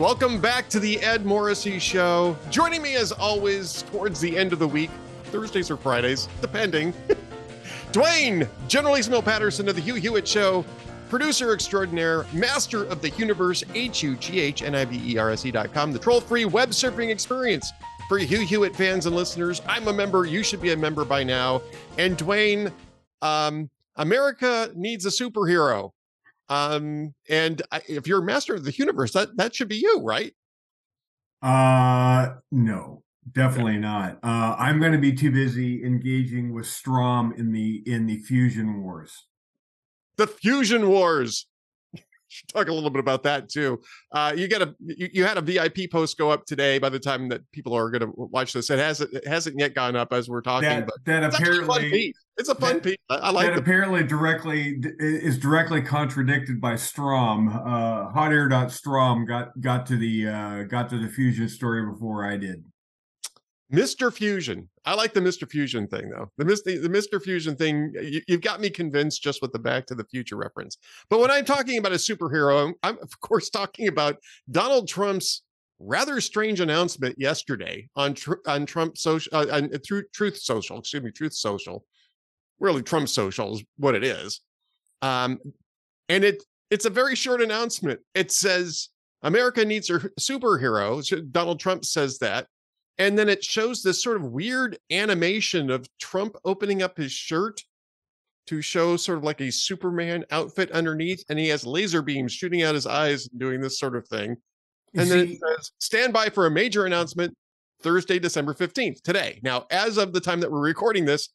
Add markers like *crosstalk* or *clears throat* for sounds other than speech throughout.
Welcome back to the Ed Morrissey Show. Joining me as always towards the end of the week, Thursdays or Fridays, depending. *laughs* Duane, General Ismail Patterson of the Hugh Hewitt Show, producer extraordinaire, master of the universe, H U G H N I V E R S E dot com, the troll free web surfing experience for Hugh Hewitt fans and listeners. I'm a member. You should be a member by now. And Duane, um, America needs a superhero. Um, and I, if you're master of the universe, that that should be you, right? Uh, no, definitely not. Uh, I'm going to be too busy engaging with Strom in the in the fusion wars. The fusion wars *laughs* talk a little bit about that too. Uh, you get a you, you, had a VIP post go up today. By the time that people are going to watch this, it hasn't it hasn't yet gone up as we're talking. That, but that apparently it's a fun that, piece. I, I like that. Apparently, directly is directly contradicted by Strom. Uh, Hotair.strom got got to the uh, got to the fusion story before I did. Mr. Fusion. I like the Mr. Fusion thing though. The Mr. the Mr. Fusion thing, you, have got me convinced just with the Back to the Future reference. But when I'm talking about a superhero, I'm of course talking about Donald Trump's rather strange announcement yesterday on on Trump social uh, on Truth, Truth Social, excuse me, Truth Social. Really, Trump Social is what it is. Um, and it it's a very short announcement. It says America needs a superhero. Donald Trump says that and then it shows this sort of weird animation of Trump opening up his shirt to show sort of like a Superman outfit underneath, and he has laser beams shooting out his eyes and doing this sort of thing. And then it says, stand by for a major announcement Thursday, December 15th, today. Now, as of the time that we're recording this,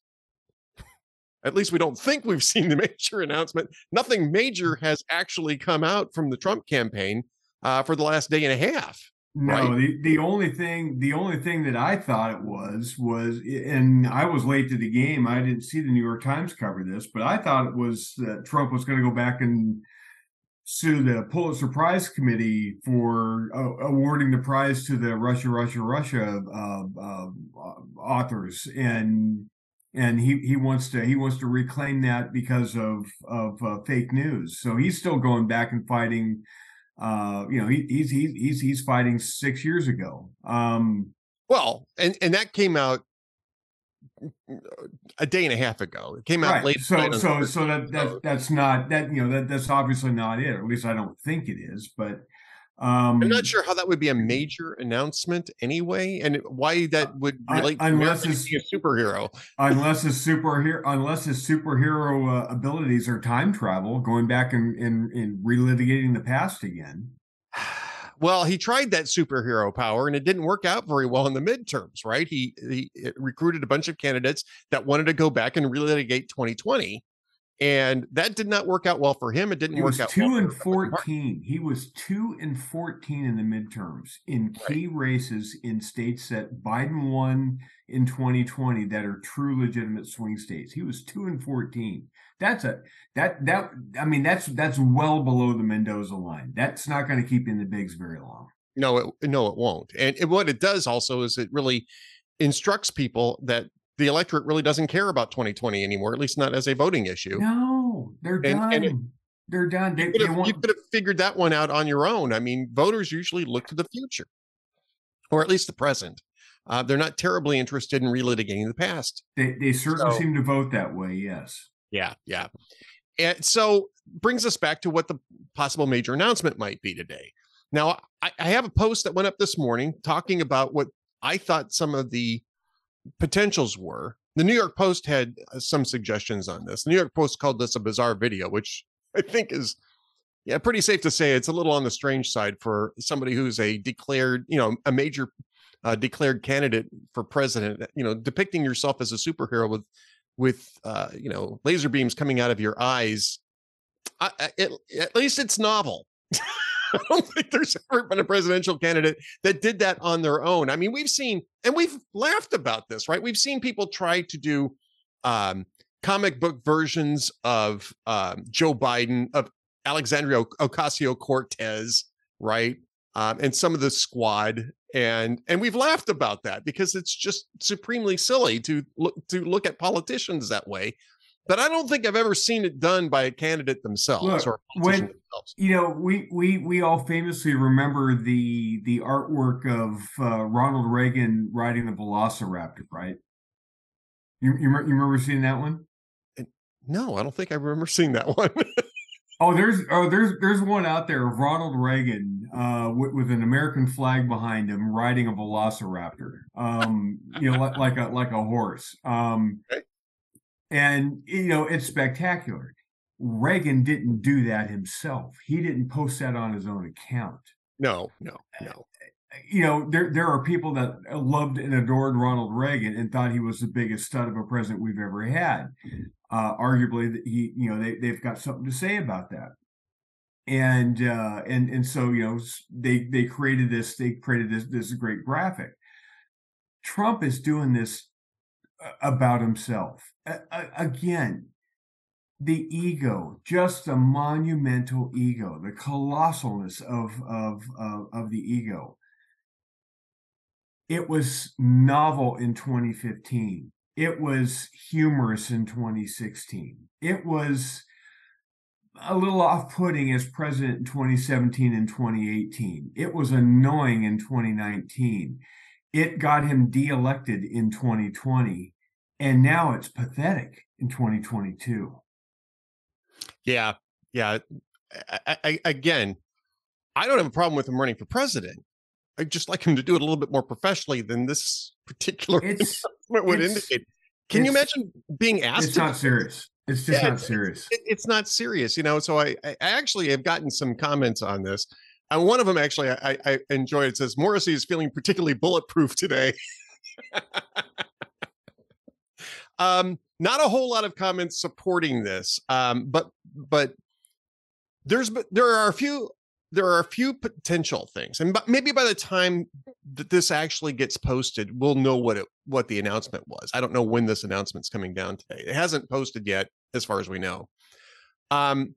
at least we don't think we've *laughs* seen the major announcement. Nothing major has actually come out from the Trump campaign uh, for the last day and a half. No, right? the, the only thing the only thing that I thought it was was and I was late to the game. I didn't see the New York Times cover this, but I thought it was that Trump was going to go back and sue the Pulitzer Prize Committee for uh, awarding the prize to the Russia, Russia, Russia uh, uh, authors, and and he he wants to he wants to reclaim that because of of uh, fake news. So he's still going back and fighting uh, you know, he, he's he's he's he's fighting six years ago. Um, well, and and that came out a day and a half ago. It came out right. late. So so so that, that that's not that you know that that's obviously not it. Or at least I don't think it is. But um, I'm not sure how that would be a major announcement anyway, and why that would relate uh, unless it's a superhero. unless his superhero, unless his superhero uh, abilities are time travel, going back and and, and relitigating the past again. *sighs* Well, he tried that superhero power and it didn't work out very well in the midterms, right? He he recruited a bunch of candidates that wanted to go back and relitigate 2020 and that did not work out well for him. It didn't work out. Two well and fourteen. He was two and fourteen in the midterms in key right. races in states that Biden won in 2020 that are true legitimate swing states. He was two and fourteen. That's a that that I mean that's that's well below the Mendoza line. That's not going to keep in the bigs very long. No, it, no, it won't. And, and what it does also is it really instructs people that the electorate really doesn't care about 2020 anymore, at least not as a voting issue. No, they're and, done. And it, they're done. They, you, could have, want... you could have figured that one out on your own. I mean, voters usually look to the future, or at least the present. Uh, they're not terribly interested in relitigating the past. They, they certainly so, seem to vote that way. Yes. Yeah, yeah. And so brings us back to what the possible major announcement might be today. Now, I, I have a post that went up this morning talking about what I thought some of the potentials were. The New York Post had uh, some suggestions on this. The New York Post called this a bizarre video, which *laughs* I think is yeah, pretty safe to say it's a little on the strange side for somebody who's a declared, you know, a major uh, declared candidate for president. You know, depicting yourself as a superhero with with uh, you know laser beams coming out of your eyes. I, I, it, at least it's novel. *laughs* *laughs* I don't think there's ever been a presidential candidate that did that on their own. I mean, we've seen, and we've laughed about this, right? We've seen people try to do um, comic book versions of um, Joe Biden, of Alexandria Ocasio Cortez, right? Um, and some of the squad, and and we've laughed about that because it's just supremely silly to look to look at politicians that way. But I don't think I've ever seen it done by a candidate themselves Look, or when- themselves. You know, we we we all famously remember the the artwork of uh, Ronald Reagan riding the Velociraptor, right? You you, you remember seeing that one? No, I don't think I remember seeing that one. *laughs* Oh, there's oh there's there's one out there of Ronald Reagan uh, with, with an American flag behind him riding a Velociraptor, um, you know, like, like a like a horse. Um, Okay. And you know, it's spectacular. Reagan didn't do that himself. He didn't post that on his own account. no, no, no. You know, there there are people that loved and adored Ronald Reagan and thought he was the biggest stud of a president we've ever had. Uh, arguably, that he, you know, they they've got something to say about that. And uh, and and so you know, they they created this. They created this this great graphic. Trump is doing this uh, about himself. Again. The ego, just the monumental ego, the colossalness of of of, of the ego. It was novel in 2015 it was humorous in 2016 it was a little off-putting as president in 2017 and 2018 it was annoying in 2019 it got him de-elected in 2020 and now it's pathetic in 2022 Yeah, yeah. I, I, again, I don't have a problem with him running for president. I just like him to do it a little bit more professionally than this particular *laughs* it's would it's- indicate. Can you imagine being asked? it's not serious it's just Yeah, not serious it, it's not serious, you know. So I, I actually have gotten some comments on this, and one of them actually I, I I enjoy. It says Morrissey is feeling particularly bulletproof today. *laughs* um, not a whole lot of comments supporting this, um, but but there's there are a few there are a few potential things, and maybe by the time that this actually gets posted, we'll know what it what the announcement was. I don't know when this announcement's coming down today. It hasn't posted yet, as far as we know. Um,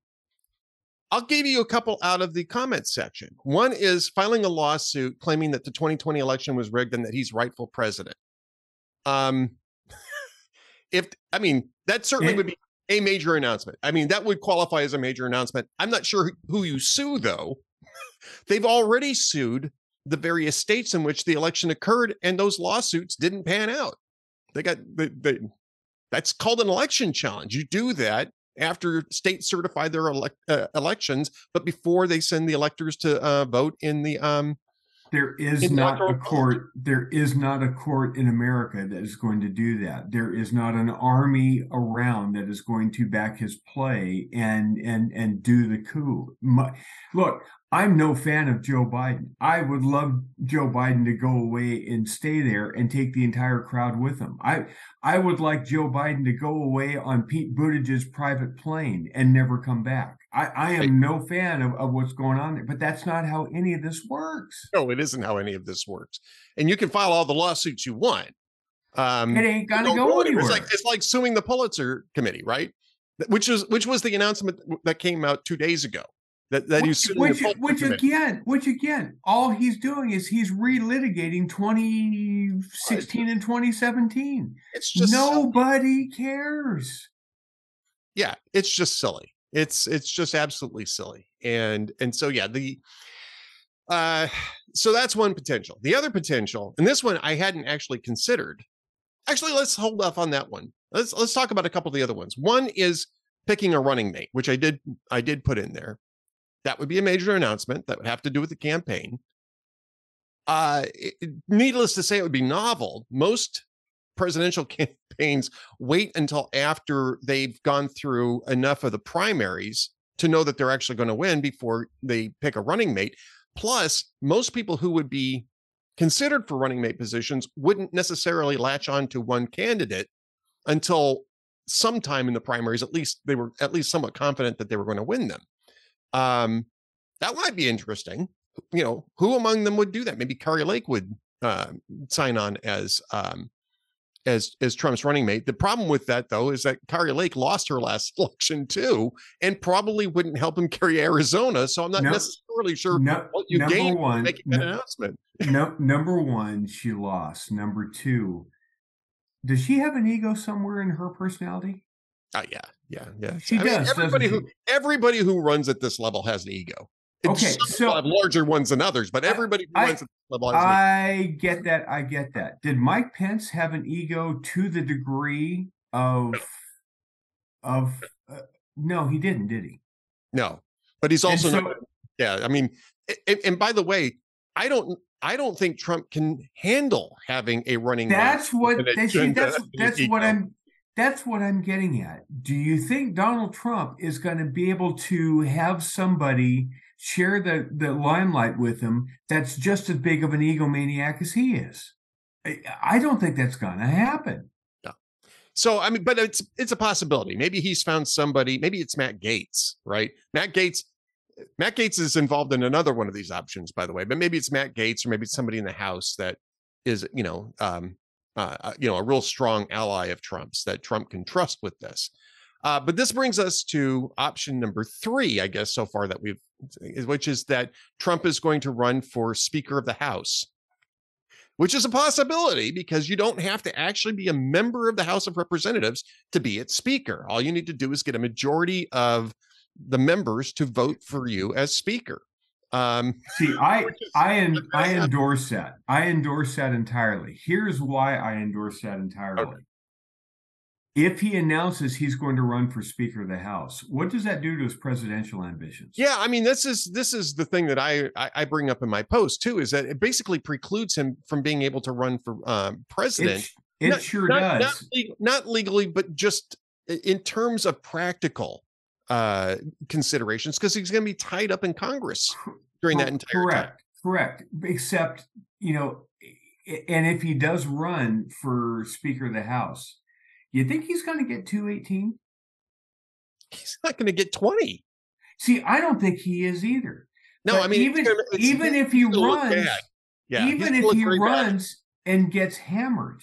I'll give you a couple out of the comments section. One is filing a lawsuit claiming that the 2020 election was rigged and that he's rightful president. Um, if I mean that certainly would be a major announcement. I mean that would qualify as a major announcement. I'm not sure who you sue though. *laughs* They've already sued the various states in which the election occurred, and those lawsuits didn't pan out. They got the, the that's called an election challenge. You do that after states certify their elec uh, elections, but before they send the electors to uh, vote in the um. There is the not a court. There is not a court in America that is going to do that. There is not an army around that is going to back his play and and and do the coup. My, look, I'm no fan of Joe Biden. I would love Joe Biden to go away and stay there and take the entire crowd with him. I I would like Joe Biden to go away on Pete Buttigieg's private plane and never come back. I, I am no fan of, of what's going on there, but that's not how any of this works. No, it isn't how any of this works, and you can file all the lawsuits you want. Um, It ain't gonna go anywhere. It's like it's like suing the Pulitzer Committee, right? Which was which was the announcement that came out two days ago that that which, suing which, the Pulitzer which Committee. again, which again, all he's doing is he's relitigating 2016 and 2017. It's just Nobody cares. yeah it's just silly it's it's just absolutely silly and and so yeah the uh so that's one potential. The other potential and this one i hadn't actually considered. Actually let's hold off on that one. Let's let's talk about a couple of the other ones. One is picking a running mate which i did i did put in there. That would be a major announcement that would have to do with the campaign. Uh it- needless to say it would be novel. Most presidential *laughs* campaigns wait until after they've gone through enough of the primaries to know that they're actually going to win before they pick a running mate. Plus, most people who would be considered for running mate positions wouldn't necessarily latch on to one candidate until sometime in the primaries. At least they were at least somewhat confident that they were going to win them. Um, that might be interesting. You know, who among them would do that? Maybe Kari Lake would uh, sign on as um, as as Trump's running mate. The problem with that though is that Kari Lake lost her last *laughs* election too, and probably wouldn't help him carry Arizona. So I'm not No. necessarily sure No, what you number gained one, making that no- announcement. no, number one, she lost. Number two, does she have an ego somewhere in her personality? Oh yeah, yeah, yeah. She I mean, does, everybody doesn't who everybody who runs at this level has an ego. Okay, so- have larger ones than others, but everybody I- runs at this level has an ego. I get that. I get that. Did Mike Pence have an ego to the degree of of? Uh, no, he didn't. Did he? No, but he's also so- not. Yeah, I mean, and, and by the way, I don't. I don't think Trump can handle having a running. That's what. That's, that's that's what I'm. That's what I'm getting at. Do you think Donald Trump is going to be able to have somebody share the the limelight with him that's just as big of an egomaniac as he is? I, I don't think that's going to happen. No. So I mean, but it's it's a possibility. Maybe he's found somebody. Maybe it's Matt Gaetz, right? Matt Gaetz. Matt Gaetz is involved in another one of these options, by the way. But maybe it's Matt Gaetz, or maybe it's somebody in the House that is, you know, um, uh, uh, you know, a real strong ally of Trump's that Trump can trust with this. Uh, but this brings us to option number three, I guess, so far that we've, which is that Trump is going to run for Speaker of the House which is a possibility because you don't have to actually be a member of the House of Representatives to be its speaker. All you need to do is get a majority of the members to vote for you as speaker. Um, See, I *laughs* I en- I endorse that. I endorse that entirely. Here's why I endorse that entirely. If he announces he's going to run for Speaker of the House, what does that do to his presidential ambitions? yeah, I mean, this is this is the thing that I, I bring up in my post too, is that it basically precludes him from being able to run for um, president. it, it Not- sure not, does. Not, not legally, but just in terms of practical uh considerations, because he's going to be tied up in Congress during that entire time. correct, correct. Except you know, and if he does run for Speaker of the House, you think he's going to get two eighteen? He's not going to get 20. See, I don't think he is either. No, But I mean, even it's- even if he runs, yeah, even if he very bad. runs and gets hammered,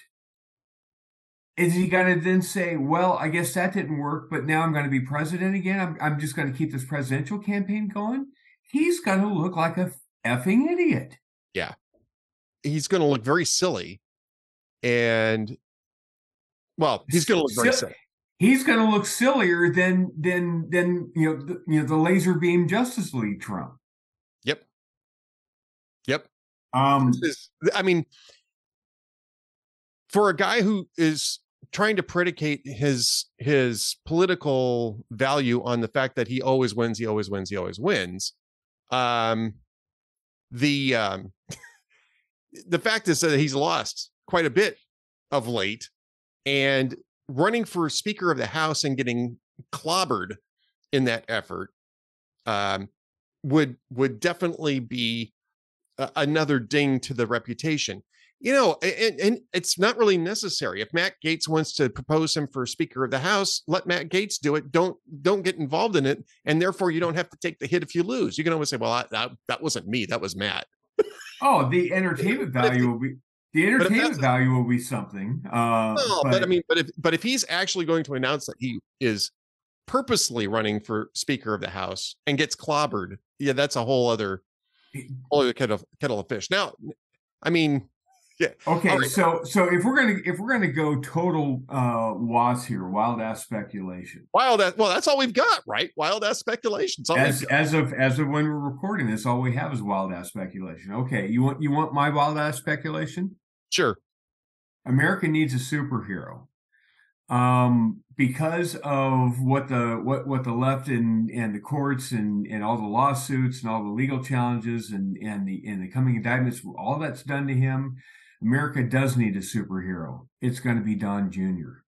is he going to then say, "Well, I guess that didn't work, but now I'm going to be president again. I'm I'm just going to keep this presidential campaign going"? He's going to look like a effing idiot. Yeah. He's going to look very silly, and well, he's going to look very Sil- silly. He's going to look sillier than than than you know the, you know the laser beam Justice League Trump. Yep, yep. Um, is- I mean, for a guy who is trying to predicate his his political value on the fact that he always wins, he always wins, he always wins. Um, the um, *laughs* the fact is that he's lost quite a bit of late, and running for Speaker of the House and getting clobbered in that effort um, would would definitely be a- another ding to the reputation. You know, and, and it's not really necessary. If Matt Gaetz wants to propose him for Speaker of the House, let Matt Gaetz do it. Don't don't get involved in it, and therefore you don't have to take the hit if you lose. You can always say, "Well, I, that that wasn't me. That was Matt." oh, the *laughs* entertainment value will be the entertainment value will be something. Uh, No, but, I mean, but if but if he's actually going to announce that he is purposely running for Speaker of the House and gets clobbered, yeah, that's a whole other whole other kettle of, kettle of fish. Now, I mean, yeah. Okay, right. so so if we're gonna if we're gonna go total uh was here, wild ass speculation. wild ass. Well, that's all we've got, right? Wild ass speculation. As as of as of when we're recording this, all we have is wild ass speculation. Okay, you want you want my wild ass speculation? Sure. America needs a superhero. Um, because of what the what what the left and and the courts and and all the lawsuits and all the legal challenges and and the and the coming indictments, all that's done to him. America does need a superhero. It's going to be Don Jr.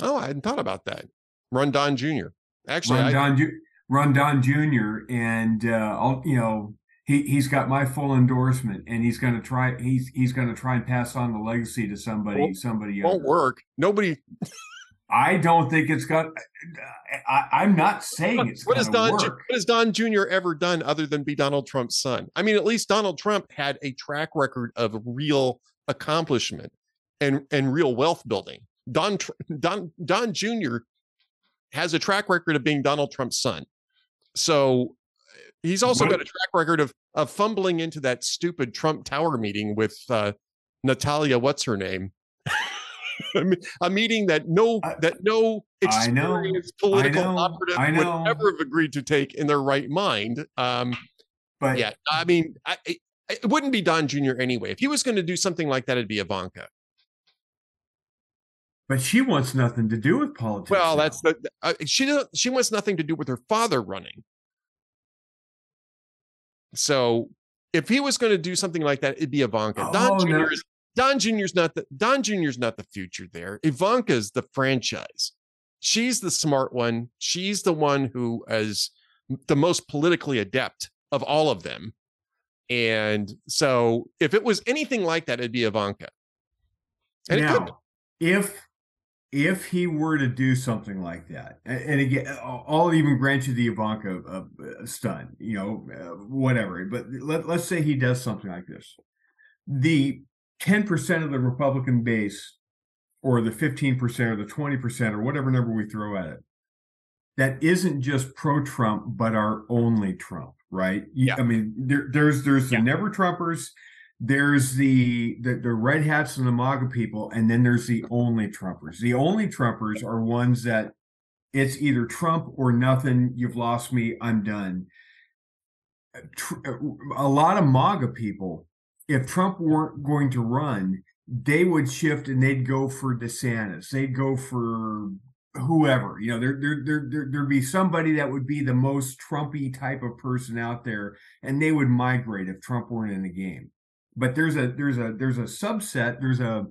Oh, I hadn't thought about that. Run Don Jr. Actually, Run I, Don, Ju- Run Don Jr. and uh, I'll, you know he he's got my full endorsement, and he's going to try he's he's going to try and pass on the legacy to somebody Won't- somebody won't work. Nobody. I don't think it's got. I, I'm not saying it's What has Don? Work. What has Don Jr. ever done other than be Donald Trump's son? I mean, at least Donald Trump had a track record of real accomplishment and and real wealth building. Don Don Don Jr. has a track record of being Donald Trump's son. So he's also got a track record of of fumbling into that stupid Trump Tower meeting with uh, Natalia. What's her name? *laughs* a meeting that no I- that no I experienced political know. operative I would know. ever have agreed to take in their right mind. Um, But yeah, I mean, I, it, it wouldn't be Don Jr. anyway. If he was going to do something like that, it'd be Ivanka. but she wants nothing to do with politics. Well, now. that's the uh, she she wants nothing to do with her father running. So if he was going to do something like that, it'd be Ivanka. Don Oh, no. Jr.'s Don Jr.'s not the Don Jr.'s not the future there. Ivanka's the franchise. She's the smart one. She's the one who is the most politically adept of all of them. And so if it was anything like that, it'd be Ivanka. And it could now, if if he were to do something like that, and again, I'll even grant you the Ivanka uh, stun, you know, uh, whatever. But let, let's say he does something like this: the ten percent of the Republican base, or the fifteen percent, or the twenty percent, or whatever number we throw at it, that isn't just pro-Trump, but are only Trump, right? Yeah. I mean, there, there's there's the never Trumpers there's the, the the red hats and the MAGA people, and then there's the only Trumpers. The only Trumpers are ones that it's either Trump or nothing. You've lost me. I'm done. A lot of MAGA people, if Trump weren't going to run, they would shift and they'd go for DeSantis. They'd go for whoever. You know, there there there there there'd be somebody that would be the most Trumpy type of person out there, and they would migrate if Trump weren't in the game but there's a there's a there's a subset there's a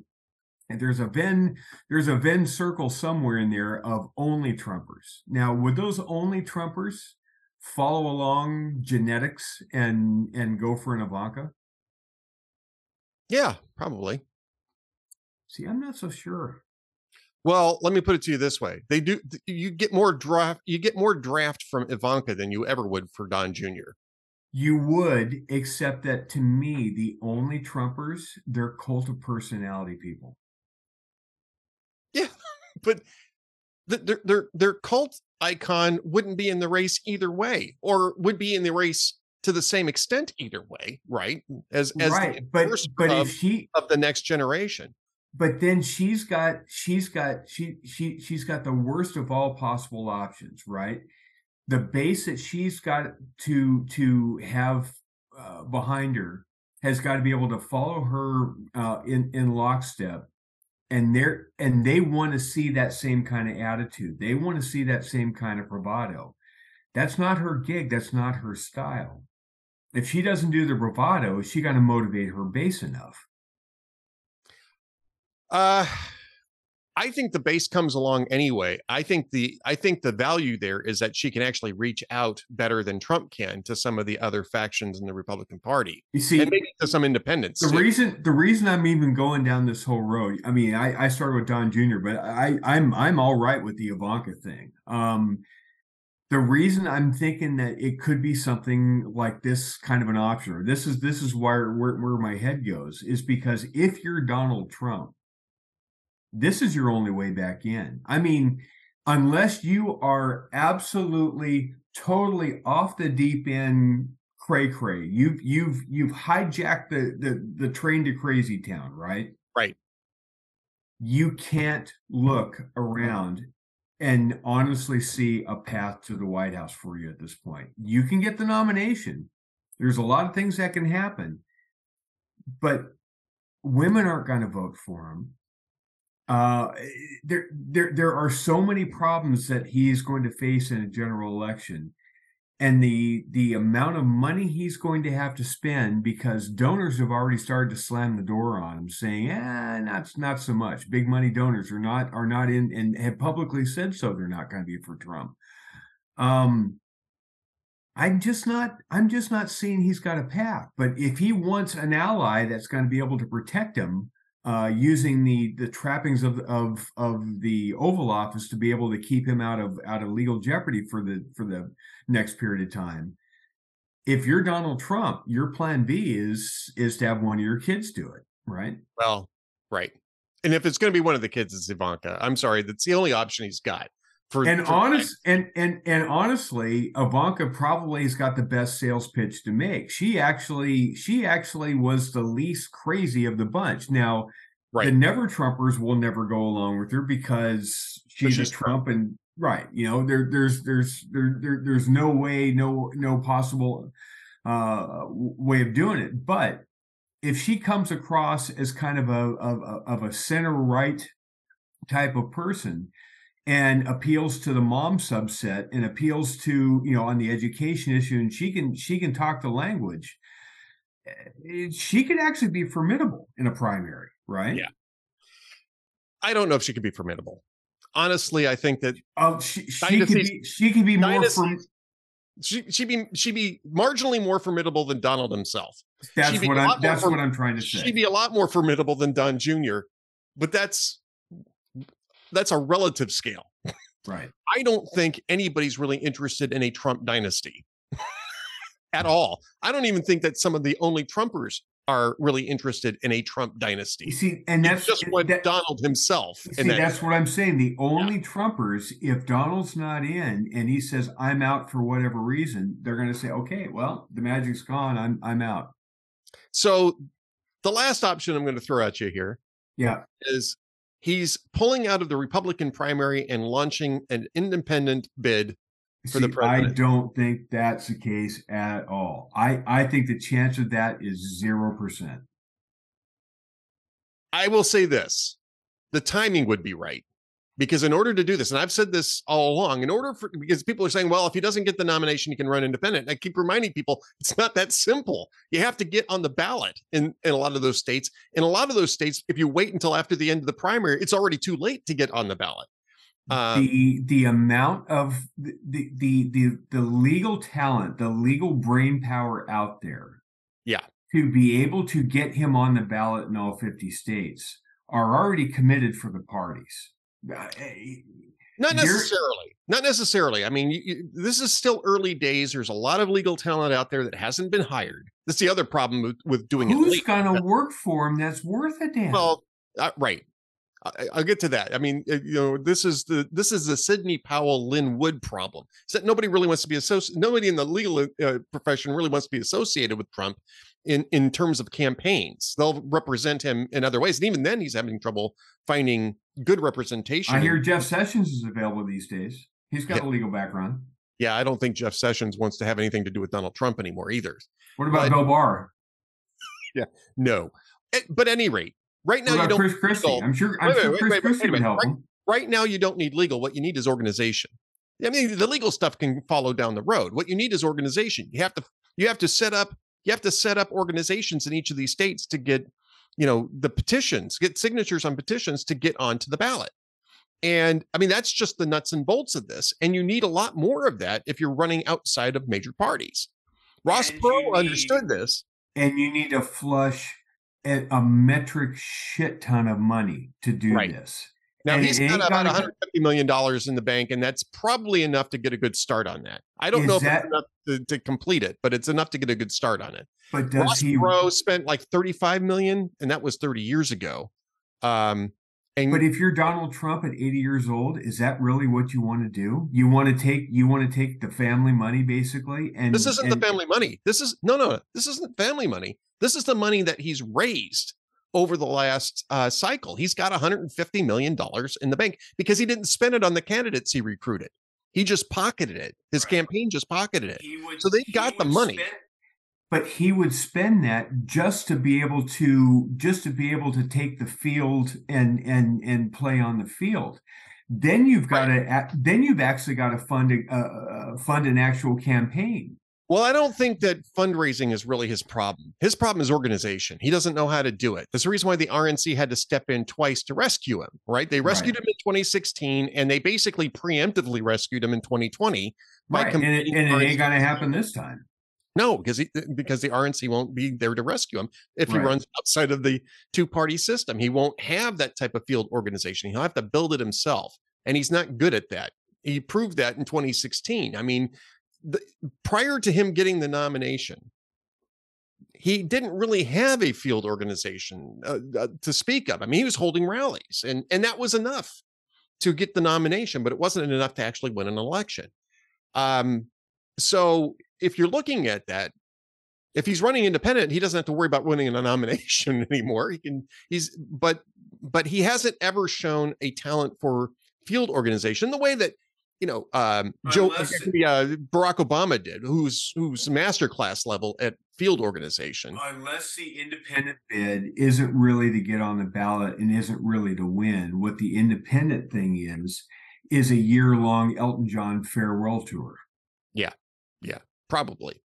there's a Venn there's a Venn circle somewhere in there of only Trumpers. Now, would those only Trumpers follow along genetics and and go for an Ivanka? yeah, probably. See, I'm not so sure. Well, let me put it to you this way: they do. You get more draft. You get more draft from Ivanka than you ever would for Don Jr. You would, except that to me, the only Trumpers, they're cult of personality people. Yeah, *laughs* but th- their their their cult icon wouldn't be in the race either way, or would be in the race to the same extent either way, right? As as right. the But but of, if she of the next generation. but then she's got she's got she she she's got the worst of all possible options right the base that she's got to to have uh, behind her has got to be able to follow her uh, in in lockstep. And they're and they want to see that same kind of attitude. They want to see that same kind of bravado. That's not her gig. That's not her style. If she doesn't do the bravado is she going to motivate her base enough? Uh I think the base comes along anyway. I think the I think the value there is that she can actually reach out better than Trump can to some of the other factions in the Republican Party you see and maybe to some independents. the too. reason the reason I'm even going down this whole road, I mean, I, I started with Don Jr., but I I'm I'm all right with the Ivanka thing. Um, the reason I'm thinking that it could be something like this kind of an option, or this is this is where where, where my head goes, is because if you're Donald Trump, this is your only way back in. I mean, unless you are absolutely totally off the deep end cray cray. You've you've you've hijacked the the the train to crazy town, right? Right. You can't look around and honestly see a path to the White House for you at this point. You can get the nomination. There's a lot of things that can happen, but women aren't going to vote for him. Uh, there, there, there are so many problems that he's going to face in a general election. And the the amount of money he's going to have to spend because donors have already started to slam the door on him saying eh not not so much. Big money donors are not are not in and have publicly said so they're not going to be for Trump. Um I'm just not I'm just not seeing he's got a path. But if he wants an ally that's going to be able to protect him uh, using the the trappings of of of the Oval Office to be able to keep him out of out of legal jeopardy for the for the next period of time. If you're Donald Trump, your plan B is is to have one of your kids do it, right? Well, right. And if it's going to be one of the kids, it's Ivanka. I'm sorry, that's the only option he's got. For And for- honest and and and honestly, Ivanka probably has got the best sales pitch to make. She actually she actually was the least crazy of the bunch. Now, Right. The never Trumpers will never go along with her because she's, she's a Trump, and right. You know, there there's there's there, there there's no way, no no possible uh way of doing it. But if she comes across as kind of a of, of a center right type of person and appeals to the mom subset and appeals to you know on the education issue and she can she can talk the language eh, she could actually be formidable in a primary right Yeah. I don't know if she could be formidable. Honestly, I think that oh she, she could be she could be more from she she'd be she'd be marginally more formidable than Donald himself. that's what i'm that's form- what i'm trying to say She'd be a lot more formidable than Don Jr., but that's that's a relative scale. right I don't think anybody's really interested in a Trump dynasty *laughs* at all. I don't even think that some of the only Trumpers are really interested in a Trump dynasty. you see and It's that's just what that, Donald himself. See, that- that's what I'm saying. The only Trumpers, if Donald's not in and he says I'm out for whatever reason, they're going to say, "Okay, well, the magic's gone. I'm I'm out." so the last option I'm going to throw at you here Yeah, is he's pulling out of the Republican primary and launching an independent bid. For the See, I don't think that's the case at all. I I think the chance of that is zero percent. I will say this the timing would be right. Because in order to do this, and I've said this all along, in order for because people are saying, well, if he doesn't get the nomination, he can run independent. I keep reminding people it's not that simple. You have to get on the ballot in, in a lot of those states. In a lot of those states, if you wait until after the end of the primary, it's already too late to get on the ballot. Um, the the amount of the, the the the legal talent, the legal brain power out there, Yeah. to be able to get him on the ballot in all fifty states are already committed for the parties. Eh, Not necessarily. Not necessarily. I mean, you, this is still early days. There's a lot of legal talent out there that hasn't been hired. That's the other problem with, with doing it. Who's gonna work for him that's worth a damn? Well, uh, right. I, I'll get to that. I mean, uh, you know, this is the this is the Sidney Powell Lin Wood problem. Is that nobody really wants to be associated? Nobody in the legal uh, profession really wants to be associated with Trump in in terms of campaigns. They'll represent him in other ways, and even then, he's having trouble finding good representation. I hear Jeff Sessions is available these days. He's got Yeah. a legal background. yeah, I don't think Jeff Sessions wants to have anything to do with Donald Trump anymore either. What about But- Bill Barr? *laughs* Yeah, no, Eh, but at any rate, right now you don't. Chris Christie? I'm sure. I'm Wait, sure wait, Chris wait, Christie wait would minute. help him. right now you don't need legal what you need is organization i mean the legal stuff can follow down the road what you need is organization you have to you have to set up you have to set up organizations in each of these states to get you know the petitions get signatures on petitions to get onto the ballot and i mean that's just the nuts and bolts of this and you need a lot more of that if you're running outside of major parties ross And perot need- understood this and you need to flush a, a metric shit ton of money to do Right. this. Now he's got about 150 million dollars in the bank, and that's probably enough to get a good start on that. I don't know if that- it's enough to, to complete it, but it's enough to get a good start on it. But does Ross he? Perot spent like 35 million, and that was 30 years ago. Um, and But if you're Donald Trump at 80 years old, is that really what you want to do? You want to take you want to take the family money basically, and this isn't and- the family money. This is no, no, this isn't family money. This is the money that he's raised over the last uh, cycle. He's got 150 million dollars in the bank because he didn't spend it on the candidates he recruited. He just pocketed it. His Right. campaign just pocketed it. Would- So they've got the money. spend- but he would spend that just to be able to just to be able to take the field and and and play on the field. Then you've got to then you've actually got to fund a uh, fund an actual campaign. Well, I don't think that fundraising is really his problem. His problem is organization. He doesn't know how to do it. That's the reason why the RNC had to step in twice to rescue him, right? They rescued him in 2016 and they basically preemptively rescued him in 2020 Right. And it, and it ain't going to happen this time. No, because he, because the RNC won't be there to rescue him if he Right. runs outside of the two party system. He won't have that type of field organization. He'll have to build it himself, and he's not good at that. He proved that in 2016. I mean, the, prior to him getting the nomination, he didn't really have a field organization uh, uh, to speak of. I mean, he was holding rallies, and and that was enough to get the nomination, but it wasn't enough to actually win an election. Um, so if you're looking at that, if he's running independent, he doesn't have to worry about winning a *laughs* nomination anymore. He can he's but but he hasn't ever shown a talent for field organization the way that you know um, Joe uh, *laughs* Barack Obama did, who's who's master class level at field organization. Unless the independent bid isn't really to get on the ballot and isn't really to win, what the independent thing is is a year long Elton John farewell tour. Yeah, yeah, probably,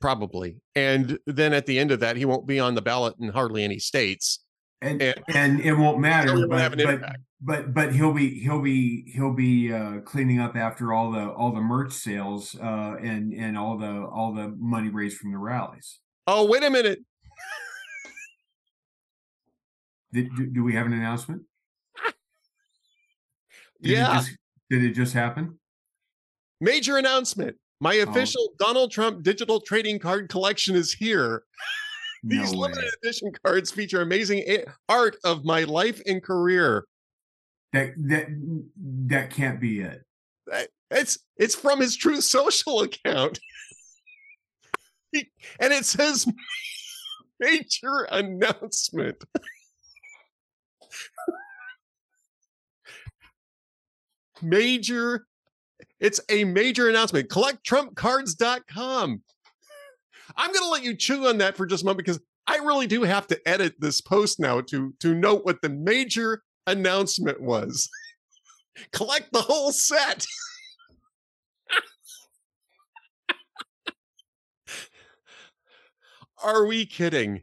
probably, and then at the end of that, he won't be on the ballot in hardly any states and and, and it won't matter. But, but, but but he'll be he'll be he'll be uh, cleaning up after all the all the merch sales uh, and and all the all the money raised from the rallies. Oh wait a minute! Did, do, do we have an announcement? Did yeah. It just, did it just happen? Major announcement. My oh. official oh. Donald Trump digital trading card collection is here. These no limited edition cards feature amazing art of my life and career. That that mm, that can't be it. It's it's from his Truth Social *laughs* account, and it says *laughs* major announcement. major it's a major announcement collecttrumpcards.com I'm going to let you chew on that for just a moment because I really do have to edit this post now to to note what the major announcement was. *laughs* Collect the whole set. *laughs* Are we kidding?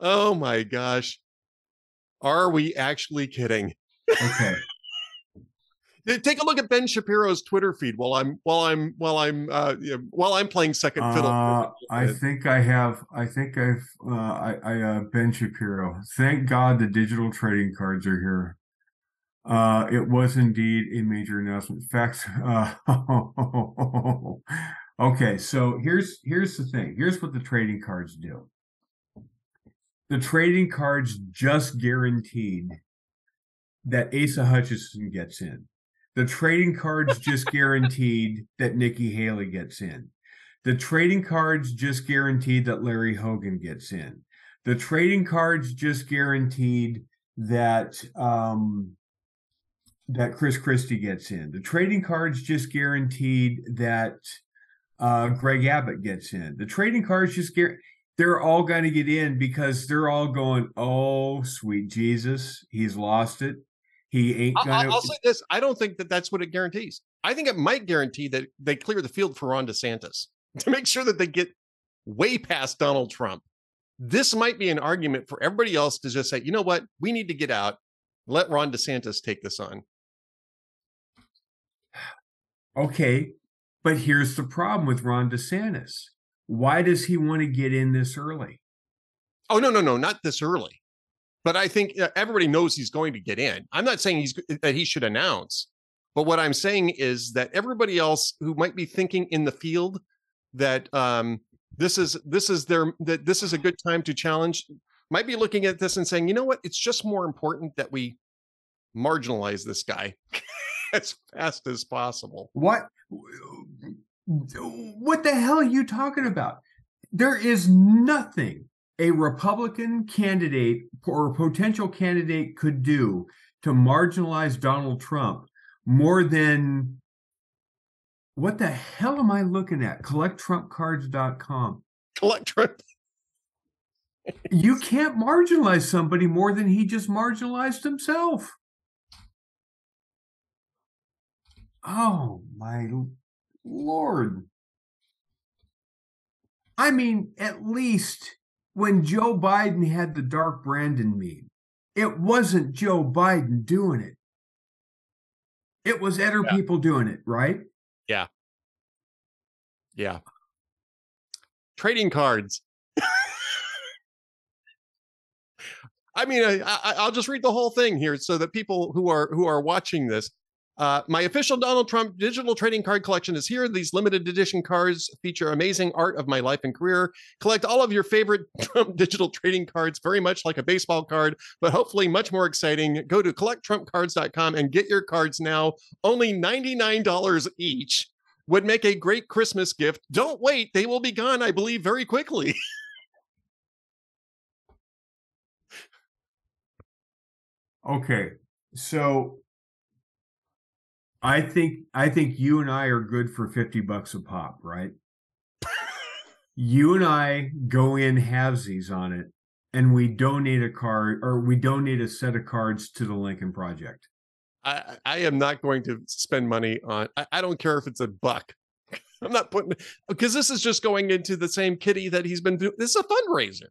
Oh my gosh. Are we actually kidding? Okay. Take a look at Ben Shapiro's Twitter feed while I'm while I'm while I'm uh, you know, while I'm playing second fiddle. Uh, I think I have. I think I've. Uh, I, I uh, Ben Shapiro. Thank God the digital trading cards are here. Uh, it was indeed a major announcement. Facts. Uh, *laughs* okay, so here's here's the thing. Here's what the trading cards do. The trading cards just guaranteed that Asa Hutchinson gets in. The trading cards just guaranteed that Nikki Haley gets in. The trading cards just guaranteed that Larry Hogan gets in. The trading cards just guaranteed that um, that Chris Christie gets in. The trading cards just guaranteed that uh, Greg Abbott gets in. The trading cards just guarantee they're all going to get in because they're all going, oh, sweet Jesus, he's lost it. He ain't gonna. I'll, I'll say this: I don't think that that's what it guarantees. I think it might guarantee that they clear the field for Ron DeSantis *laughs* to make sure that they get way past Donald Trump. This might be an argument for everybody else to just say, you know what, we need to get out. Let Ron DeSantis take this on. Okay, but here's the problem with Ron DeSantis. Why does he want to get in this early? Oh no, no, no, not this early but I think everybody knows he's going to get in. I'm not saying he's that he should announce, but what I'm saying is that everybody else who might be thinking in the field that um, this is this is their that this is a good time to challenge might be looking at this and saying, you know what, it's just more important that we marginalize this guy *laughs* as fast as possible. What what the hell are you talking about? There is nothing a Republican candidate or potential candidate could do to marginalize Donald Trump more than what the hell am I looking at? CollectTrumpCards.com. Collect Trump. you can't marginalize somebody more than he just marginalized himself. Oh my lord. I mean, at least when Joe Biden had the Dark Brandon meme, it wasn't Joe Biden doing it. It was other yeah. people doing it, right? Yeah. Yeah. Trading cards. I mean, I, will just read the whole thing here so that people who are who are watching this uh, my official Donald Trump digital trading card collection is here. These limited edition cards feature amazing art of my life and career. Collect all of your favorite *laughs* Trump digital trading cards, very much like a baseball card, but hopefully much more exciting. Go to collecttrumpcards.com and get your cards now. Only $99 each would make a great Christmas gift. Don't wait, they will be gone, I believe, very quickly. *laughs* Okay, so I think I think you and I are good for fifty bucks a pop, right? you and I go in halvesies on it, and we donate a card or we donate a set of cards to the Lincoln Project. I, I am not going to spend money on. I, I don't care if it's a buck. *laughs* I'm not putting because this is just going into the same kitty that he's been doing. This is a fundraiser.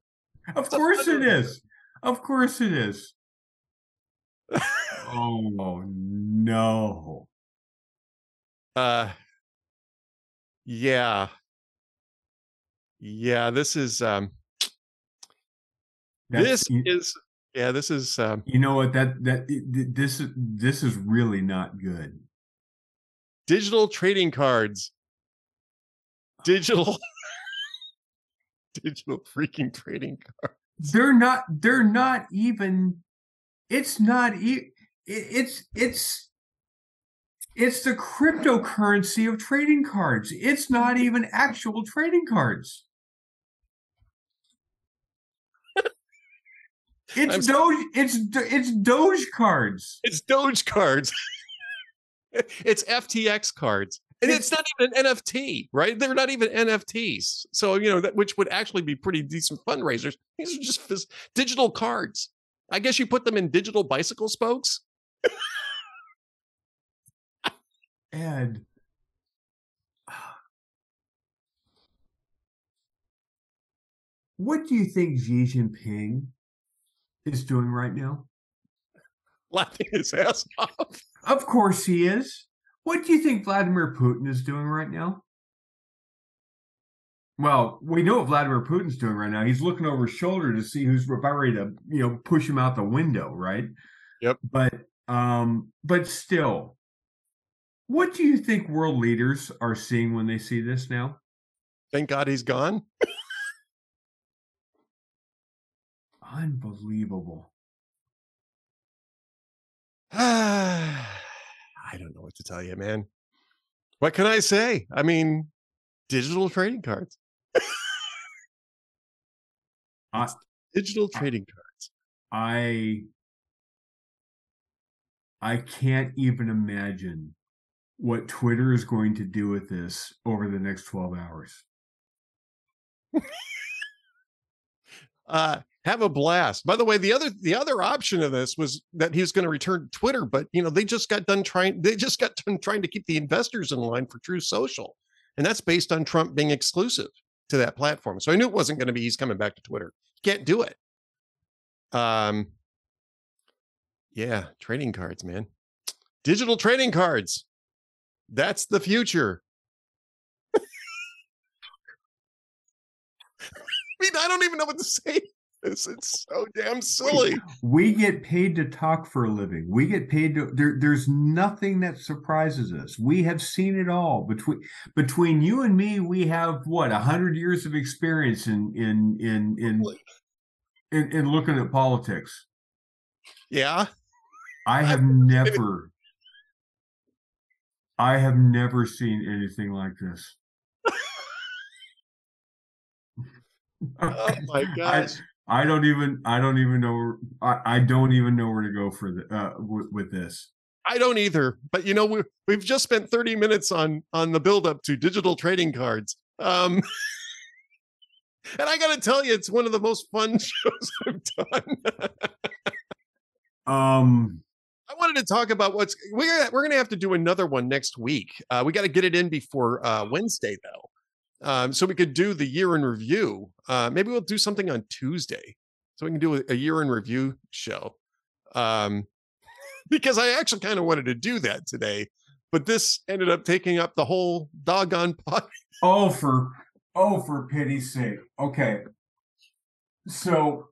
Of it's course it is. Of course it is. *laughs* oh no. Uh yeah. Yeah, this is um That's, this is yeah, this is um You know what that that this is this is really not good. Digital trading cards. Digital *laughs* digital freaking trading cards. They're not they're not even it's not it's it's it's the cryptocurrency of trading cards. It's not even actual trading cards. *laughs* It's Doge. It's it's Doge cards. It's Doge cards. *laughs* it's FTX cards, and it's, it's, not even an NFT, right? They're not even NFTs. So you know that which would actually be pretty decent fundraisers. These are just digital cards. I guess you put them in digital bicycle spokes. *laughs* Ed. What do you think Xi Jinping is doing right now? Laughing his ass off. Of course he is. What do you think Vladimir Putin is doing right now? Well, we know what Vladimir Putin's doing right now. He's looking over his shoulder to see who's about ready to, you know, push him out the window, right? Yep. But um, but still, what do you think world leaders are seeing when they see this now? Thank God he's gone. Unbelievable. *sighs* I don't know what to tell you, man. What can I say? I mean, digital trading cards. uh, digital trading cards. I I can't even imagine what Twitter is going to do with this over the next 12 hours. uh have a blast. By the way, the other the other option of this was that he was going to return to Twitter, but you know they just got done trying they just got done trying to keep the investors in line for Truth Social, and that's based on Trump being exclusive to that platform. So I knew it wasn't going to be he's coming back to Twitter. Can't do it. Um, yeah, trading cards, man, digital trading cards. That's the future. I *laughs* mean, I don't even know what to say this. It's so damn silly. We get paid to talk for a living. We get paid to there, there's nothing that surprises us. We have seen it all. Between between you and me, we have what a hundred years of experience in in in in, in in looking at politics. Yeah. I have never I have never seen anything like this. *laughs* oh my gosh. I don't even I don't even know I, I don't even know where to go for the uh, w- with this. I don't either. But you know we we've just spent 30 minutes on on the build up to digital trading cards. Um *laughs* and I got to tell you it's one of the most fun *laughs* shows I've done. um I wanted to talk about what's we're we're going to have to do another one next week. Uh, we got to get it in before uh, Wednesday though um, so we could do the year in review. Uh, maybe we'll do something on Tuesday, so we can do a, a year in review show. Um, *laughs* because I actually kind of wanted to do that today, but this ended up taking up the whole doggone *laughs* pot. Oh, for oh, for pity's sake! Okay, so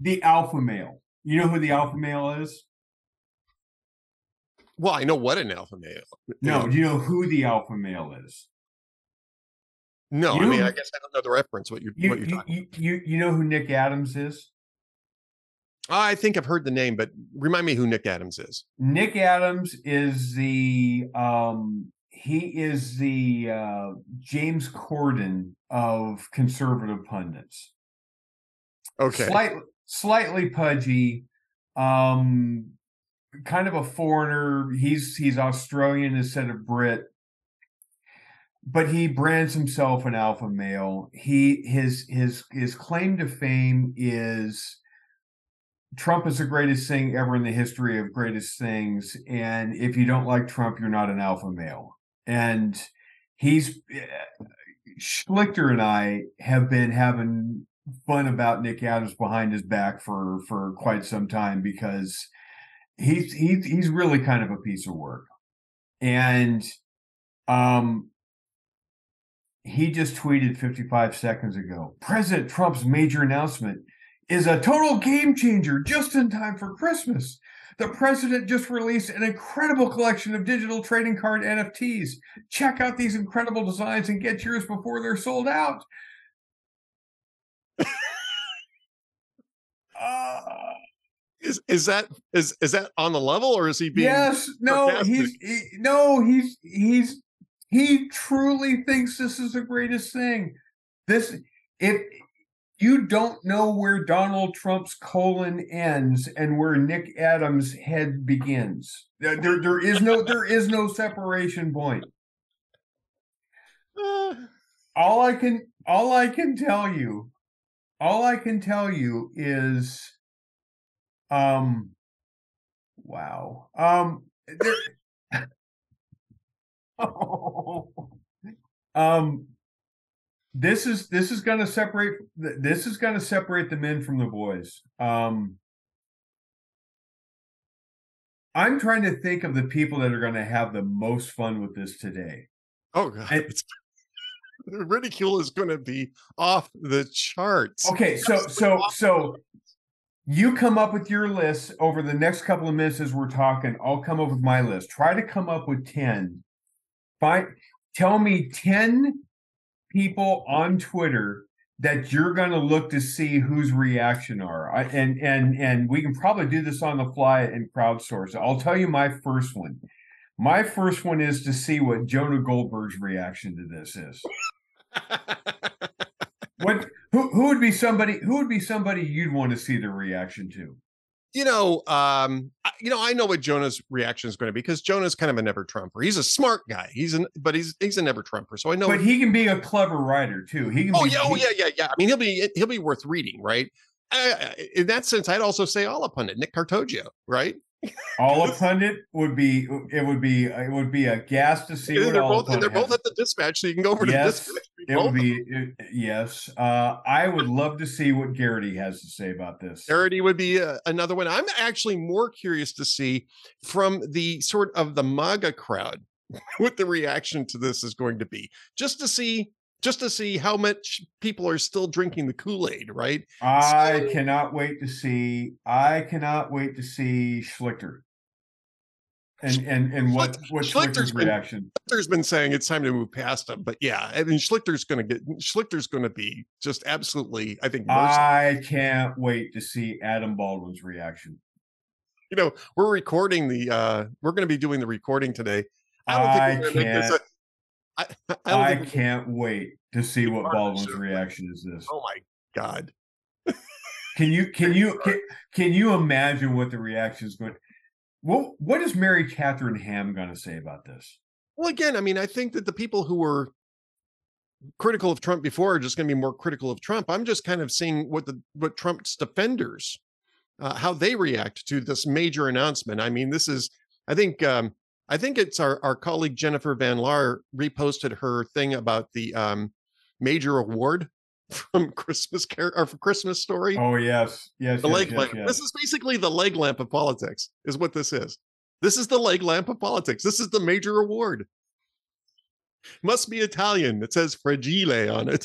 the alpha male. You know who the alpha male is? Well, I know what an alpha male. No, do you know who the alpha male is? No, you I mean, I guess I don't know the reference. What you're you, what you're you, talking. You, you you know who Nick Adams is? I think I've heard the name, but remind me who Nick Adams is. Nick Adams is the um he is the uh, James Corden of conservative pundits. Okay. Slightly slightly pudgy, um, kind of a foreigner. He's he's Australian instead of Brit, but he brands himself an alpha male. He his his his claim to fame is Trump is the greatest thing ever in the history of greatest things, and if you don't like Trump, you're not an alpha male. And he's Schlichter and I have been having fun about Nick Adams behind his back for for quite some time because he's he's he's really kind of a piece of work. And um he just tweeted 55 seconds ago President Trump's major announcement is a total game changer just in time for Christmas. The president just released an incredible collection of digital trading card NFTs. Check out these incredible designs and get yours before they're sold out. uh, is is that is is that on the level or is he being Yes, no, sarcastic? he's he, no, he's he's he truly thinks this is the greatest thing. This if you don't know where Donald Trump's colon ends and where Nick Adams' head begins. There, there is no there is no separation point. *sighs* All I can all I can tell you, all I can tell you is um wow. Um there, oh, *laughs* um this is this is going to separate this is going to separate the men from the boys. Um i'm trying to think of the people that are going to have the most fun with this today. Oh god. And, *laughs* the ridicule is going to be off the charts. Okay so so so you come up with your list over the next couple of minutes as we're talking. I'll come up with my list. Try to come up with 10 find tell me 10 people on Twitter that you're going to look to see whose reaction are. I, and and and we can probably do this on the fly and crowdsource i'll tell you my first one. My first one is to see what jonah goldberg's reaction to this is. *laughs* What who, who would be somebody who would be somebody you'd want to see the reaction to you know, um, you know, I know what Jonah's reaction is going to be because Jonah's kind of a never Trumper. He's a smart guy. He's an, but he's he's a never Trumper. So I know. But he can be a clever writer too. He can. Oh be, yeah, oh yeah, yeah, yeah. I mean, he'll be he'll be worth reading, right? Uh, in that sense, I'd also say Allahpundit, Nick Catoggio, right? all a *laughs* pundit would be it would be it would be a gas to see. They're both they're both at the dispatch, so you can go over yes, to the dispatch. It would be it, yes. Uh, I would love to see what Geraghty has to say about this. Geraghty would be uh, another one. I'm actually more curious to see from the sort of the MAGA crowd *laughs* what the reaction to this is going to be, just to see just to see how much people are still drinking the Kool-Aid, right? I so, cannot wait to see. I cannot wait to see Schlichter. And and and what what Schlichter's, been, reaction? Schlichter's been saying it's time to move past him, but yeah, I mean Schlichter's going to get Schlichter's going to be just absolutely. I think I can't wait to see Adam Baldwin's reaction. You know, we're recording the. uh We're going to be doing the recording today. I, I can't. I, I, I can't wait to see what Baldwin's reaction is. This. Oh my god! can you can *laughs* you can, can you imagine what the reaction is going? What what is Mary Catherine Ham going to say about this? Well, again, I mean, I think that the people who were critical of Trump before are just going to be more critical of Trump. I'm just kind of seeing what the what Trump's defenders uh, how they react to this major announcement. I mean, this is I think um, I think it's our, our colleague Jennifer Van Laar reposted her thing about the um, major award *laughs* from Christmas Car- or from Christmas Story. Oh yes, yes. The yes, leg yes, lamp. yes. This is basically the leg lamp of politics. Is what this is. This is the leg lamp of politics. This is the major award. Must be Italian. It says fragile on it.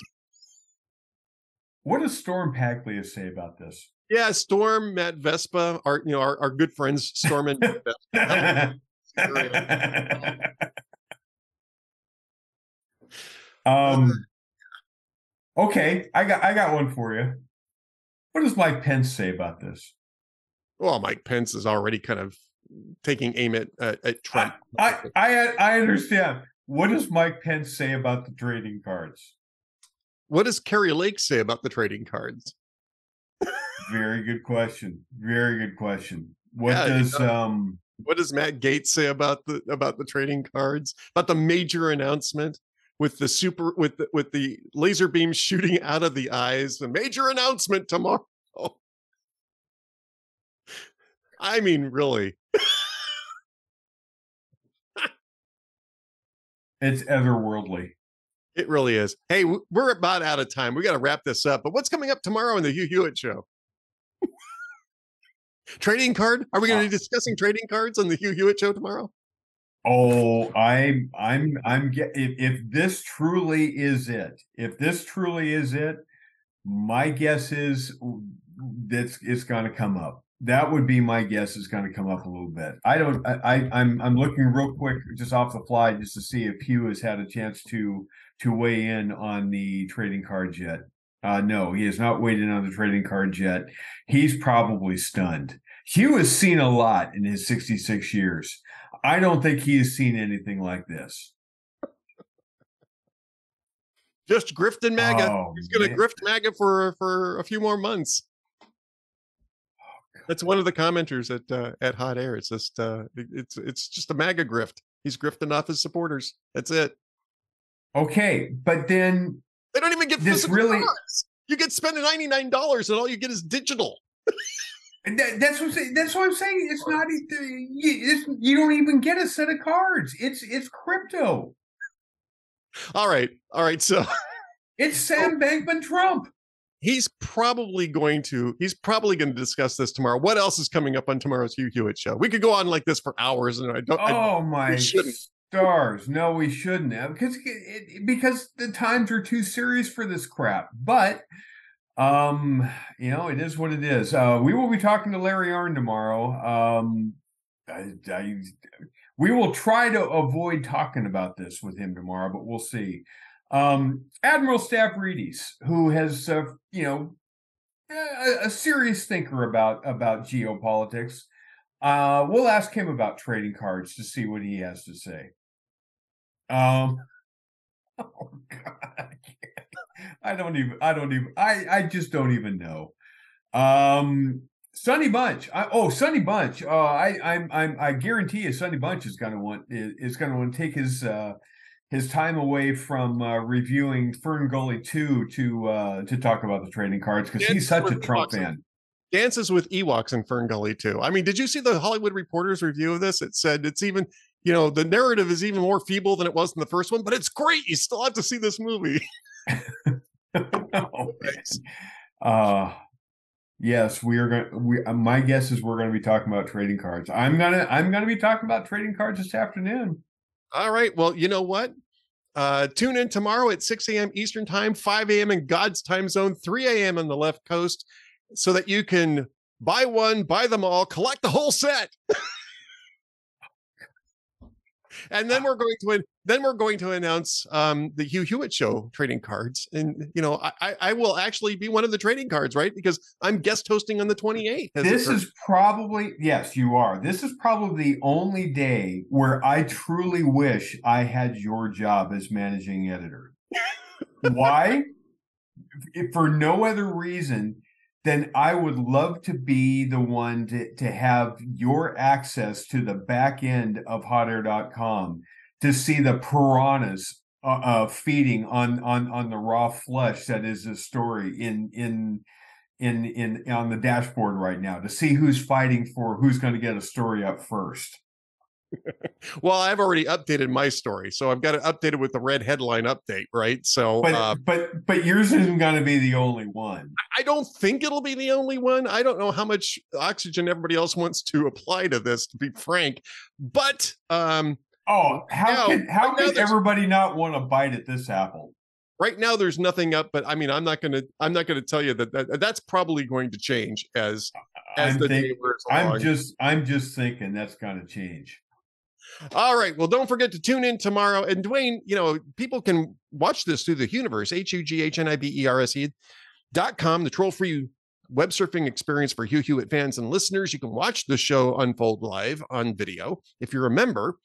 What does Storm Paglia say about this? Yeah, Storm, Matt Vespa, our you know our, our good friends Storm and Vespa. *laughs* *laughs* um okay i got i got one for you. What does mike pence say about this? Well mike pence is already kind of taking aim at uh, at trump. I, I i understand. What does mike pence say about the trading cards? What does Kari Lake say about the trading cards? Very good question. Very good question. What Yeah, does you know- um What does Matt Gaetz say about the about the trading cards? About the major announcement with the super with the, with the laser beam shooting *laughs* out of the eyes. The major announcement tomorrow. I mean, really. it's otherworldly? It really is. Hey, we're about out of time. We got to wrap this up. But what's coming up tomorrow in the Hugh Hewitt show? *laughs* trading card? Are we going to uh, be discussing trading cards on the Hugh Hewitt show tomorrow? Oh, I'm I'm I'm if, if this truly is it, if this truly is it, my guess is that's it's going to come up. That would be my guess is going to come up a little bit. I don't. I, I I'm I'm looking real quick just off the fly just to see if Hugh has had a chance to to weigh in on the trading cards yet. Uh, no, he has not weighed in on the trading cards yet. He's probably stunned. Hugh has seen a lot in his 66 years. I don't think he has seen anything like this. Just grifting MAGA. Oh, He's going to grift MAGA for for a few more months. That's one of the commenters at uh, at Hot Air. It's just uh, it's it's just a MAGA grift. He's grifting off his supporters. That's it. Okay, but then They don't even get This physical really- cards. You get spending ninety nine dollars, and all you get is digital. *laughs* that, that's what I'm saying. That's what I'm saying. It's not. You, it's, you don't even get a set of cards. It's it's crypto. All right, all right. So It's *laughs* Sam Bankman Trump. he's probably going to he's probably going to discuss this tomorrow. What else is coming up on tomorrow's Hugh Hewitt show? We could go on like this for hours, and I don't. I- Oh my stars! No, we shouldn't have because it- because the times are too serious for this crap. But um, you know, it is what it is. Uh, we will be talking to Larry Arnn tomorrow. Um, I, I, we will try to avoid talking about this with him tomorrow, but we'll see. Um, Admiral Stavridis, who has uh, you know a, a serious thinker about about geopolitics. Uh, we'll ask him about trading cards to see what he has to say. Um, *laughs* oh God, I don't even, I don't even, I, I just don't even know. Um, Sonny Bunch, I, oh Sonny Bunch, uh, I, I'm, I'm, I guarantee you, Sonny Bunch is going to want is, is going to want to take his uh, his time away from uh, reviewing Fern Gully two to uh, to talk about the trading cards because he's such a Trump Ewoks. fan. dances with Ewoks in Fern Gully two. I mean, did you see the Hollywood Reporter's review of this? It said it's even, you know, the narrative is even more feeble than it was in the first one, but it's great. You still have to see this movie. *laughs* *laughs* man. Uh yes, we are going we uh, my guess is we're going to be talking about trading cards. I'm going to I'm to be talking about trading cards this afternoon. All right. Well, you know what? Uh, tune in tomorrow at 6 a.m. Eastern Time, 5 a.m. in God's time zone, 3 a.m. on the left coast, so that you can buy one, buy them all, collect the whole set. *laughs* and then we're going to then we're going to announce um, the Hugh Hewitt show trading cards, and you know I, I will actually be one of the trading cards, right? Because I'm guest hosting on the 28th. This is probably yes, you are. This is probably the only day where I truly wish I had your job as managing editor. Why? If for no other reason then I would love to be the one to, to have your access to the back end of hotair.com to see the piranhas uh, uh, feeding on, on, on the raw flesh that is the story in, in, in, in, on the dashboard right now to see who's fighting for who's going to get a story up first. *laughs* Well, I've already updated my story, so I've got it updated with the red headline update, right? So But, uh, but, but yours isn't going to be the only one. I don't think it'll be the only one. I don't know how much oxygen everybody else wants to apply to this, to be frank. But um, Oh, how now- can, how right can everybody not want to bite at this apple? right now, there's nothing up. But I mean, I'm not gonna, I'm not gonna tell you that, that that's probably going to change as as I'm the think- day wears along. I'm just I'm just thinking that's going to change. All right. Well, don't forget to tune in tomorrow. And Duane, you know, people can watch this through the Hughniverse, H U G H N I B E R S E dot com, the troll free web surfing experience for Hugh Hewitt fans and listeners. You can watch the show unfold live on video if you're a member.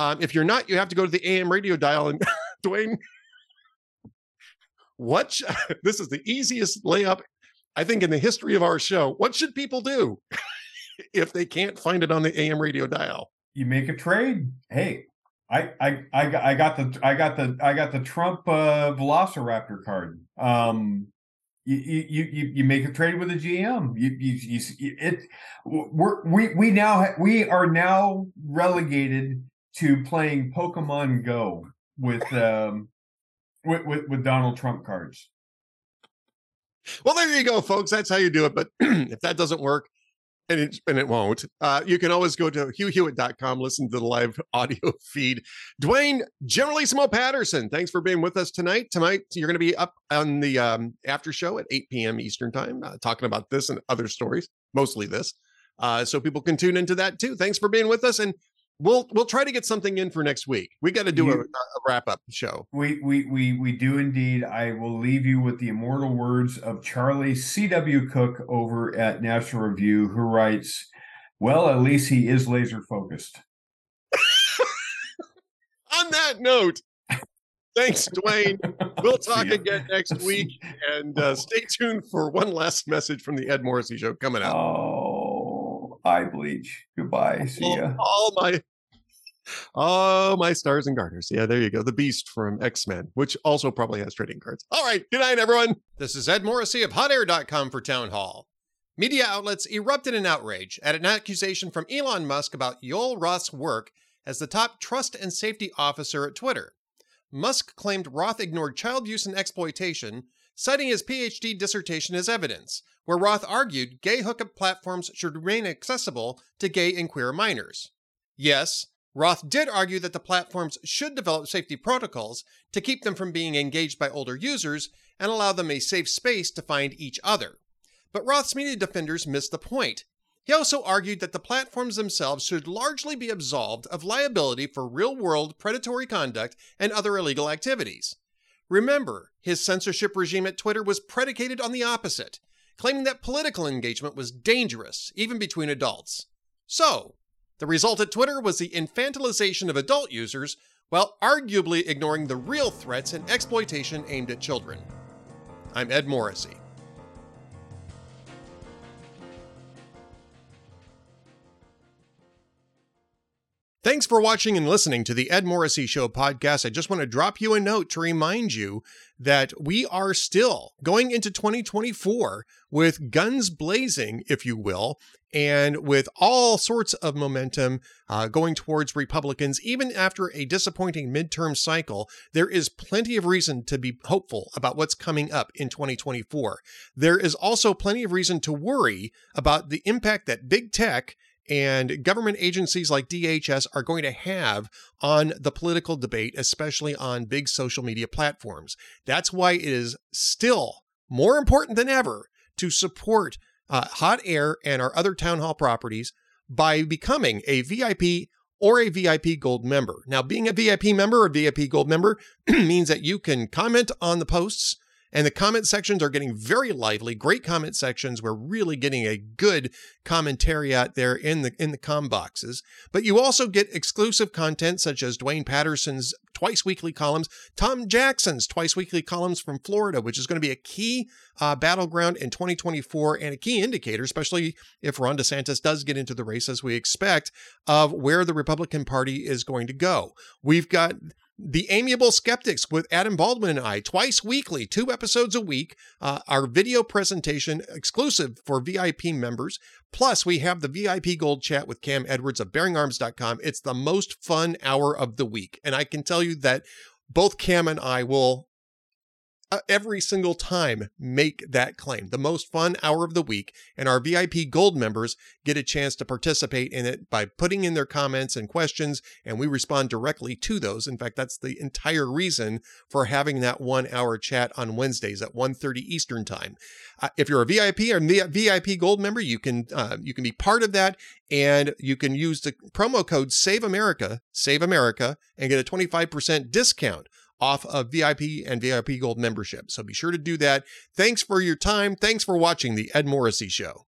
Um, if you're not, you have to go to the AM radio dial. And *laughs* Duane, watch. *laughs* This is the easiest layup I think in the history of our show, what should people do *laughs* if they can't find it on the AM radio dial? You make a trade. Hey, I I I got, I got the I got the I got the Trump uh, Velociraptor card. Um, you you you you make a trade with a GM. You you, you it we're, we we now we are now relegated to playing Pokemon Go with um with, with, with Donald Trump cards. Well, there you go, folks. That's how you do it. But *clears throat* if that doesn't work, and it, and it won't, uh, you can always go to hughhewitt.com, listen to the live *laughs* audio feed. Duane Generalissimo Patterson, thanks for being with us tonight. Tonight, you're going to be up on the um, after show at 8 p.m. Eastern Time, uh, talking about this and other stories, mostly this. Uh, so people can tune into that too. Thanks for being with us. And we'll we'll try to get something in for next week. We got to do you, a, a, wrap up show. We we we we do indeed. I will leave you with the immortal words of Charlie C.W. Cook over at National Review, who writes, "Well, at least he is laser focused." *laughs* On that note. Thanks, Duane. We'll *laughs* talk again next *laughs* week. And uh, stay tuned for one last message from the Ed Morrissey Show coming up. Oh, eye bleach. Goodbye. See ya. All, all my Oh, my stars and garters. Yeah, there you go. The beast from X Men, which also probably has trading cards. All right. Good night, everyone. This is Ed Morrissey of HotAir.com for Townhall. Media outlets erupted in outrage at an accusation from Elon Musk about Yoel Roth's work as the top trust and safety officer at Twitter. Musk claimed Roth ignored child use and exploitation, citing his PhD dissertation as evidence, where Roth argued gay hookup platforms should remain accessible to gay and queer minors. Yes, Roth did argue that the platforms should develop safety protocols to keep them from being engaged by older users and allow them a safe space to find each other. But Roth's media defenders missed the point. He also argued that the platforms themselves should largely be absolved of liability for real world predatory conduct and other illegal activities. Remember, his censorship regime at Twitter was predicated on the opposite, claiming that political engagement was dangerous, even between adults. So, the result at Twitter was the infantilization of adult users, while arguably ignoring the real threats and exploitation aimed at children. I'm Ed Morrissey. Thanks for watching and listening to the Ed Morrissey Show podcast. I just want to drop you a note to remind you that we are still going into 2024 with guns blazing, if you will, and with all sorts of momentum uh, going towards Republicans, even after a disappointing midterm cycle, there is plenty of reason to be hopeful about what's coming up in 2024. There is also plenty of reason to worry about the impact that big tech and government agencies like DHS are going to have on the political debate, especially on big social media platforms. That's why it is still more important than ever to support uh, Hot Air and our other town hall properties by becoming a VIP or a VIP Gold member. Now, being a VIP member or VIP Gold member *clears throat* means that you can comment on the posts and the comment sections are getting very lively. Great comment sections. We're really getting a good commentary out there in the in the com boxes. But you also get exclusive content such as Duane Patterson's twice weekly columns, Tom Jackson's twice weekly columns from Florida, which is going to be a key uh, battleground in 2024 and a key indicator, especially if Ron DeSantis does get into the race as we expect, of where the Republican Party is going to go. We've got the Amiable Skeptics with Adam Baldwin and I, twice weekly, two episodes a week. Uh, our video presentation exclusive for VIP members. Plus, we have the VIP Gold Chat with Cam Edwards of BearingArms.com. It's the most fun hour of the week. And I can tell you that both Cam and I will every single time make that claim. The most fun hour of the week, and our VIP Gold members get a chance to participate in it by putting in their comments and questions, and we respond directly to those. In fact, that's the entire reason for having that one hour chat on Wednesdays at 1.30 Eastern Time. Uh, if you're a VIP or VIP Gold member, you can uh, you can be part of that, and you can use the promo code Save America, Save America, and get a 25% discount off of VIP and VIP Gold membership. So be sure to do that. Thanks for your time. Thanks for watching the Ed Morrissey Show.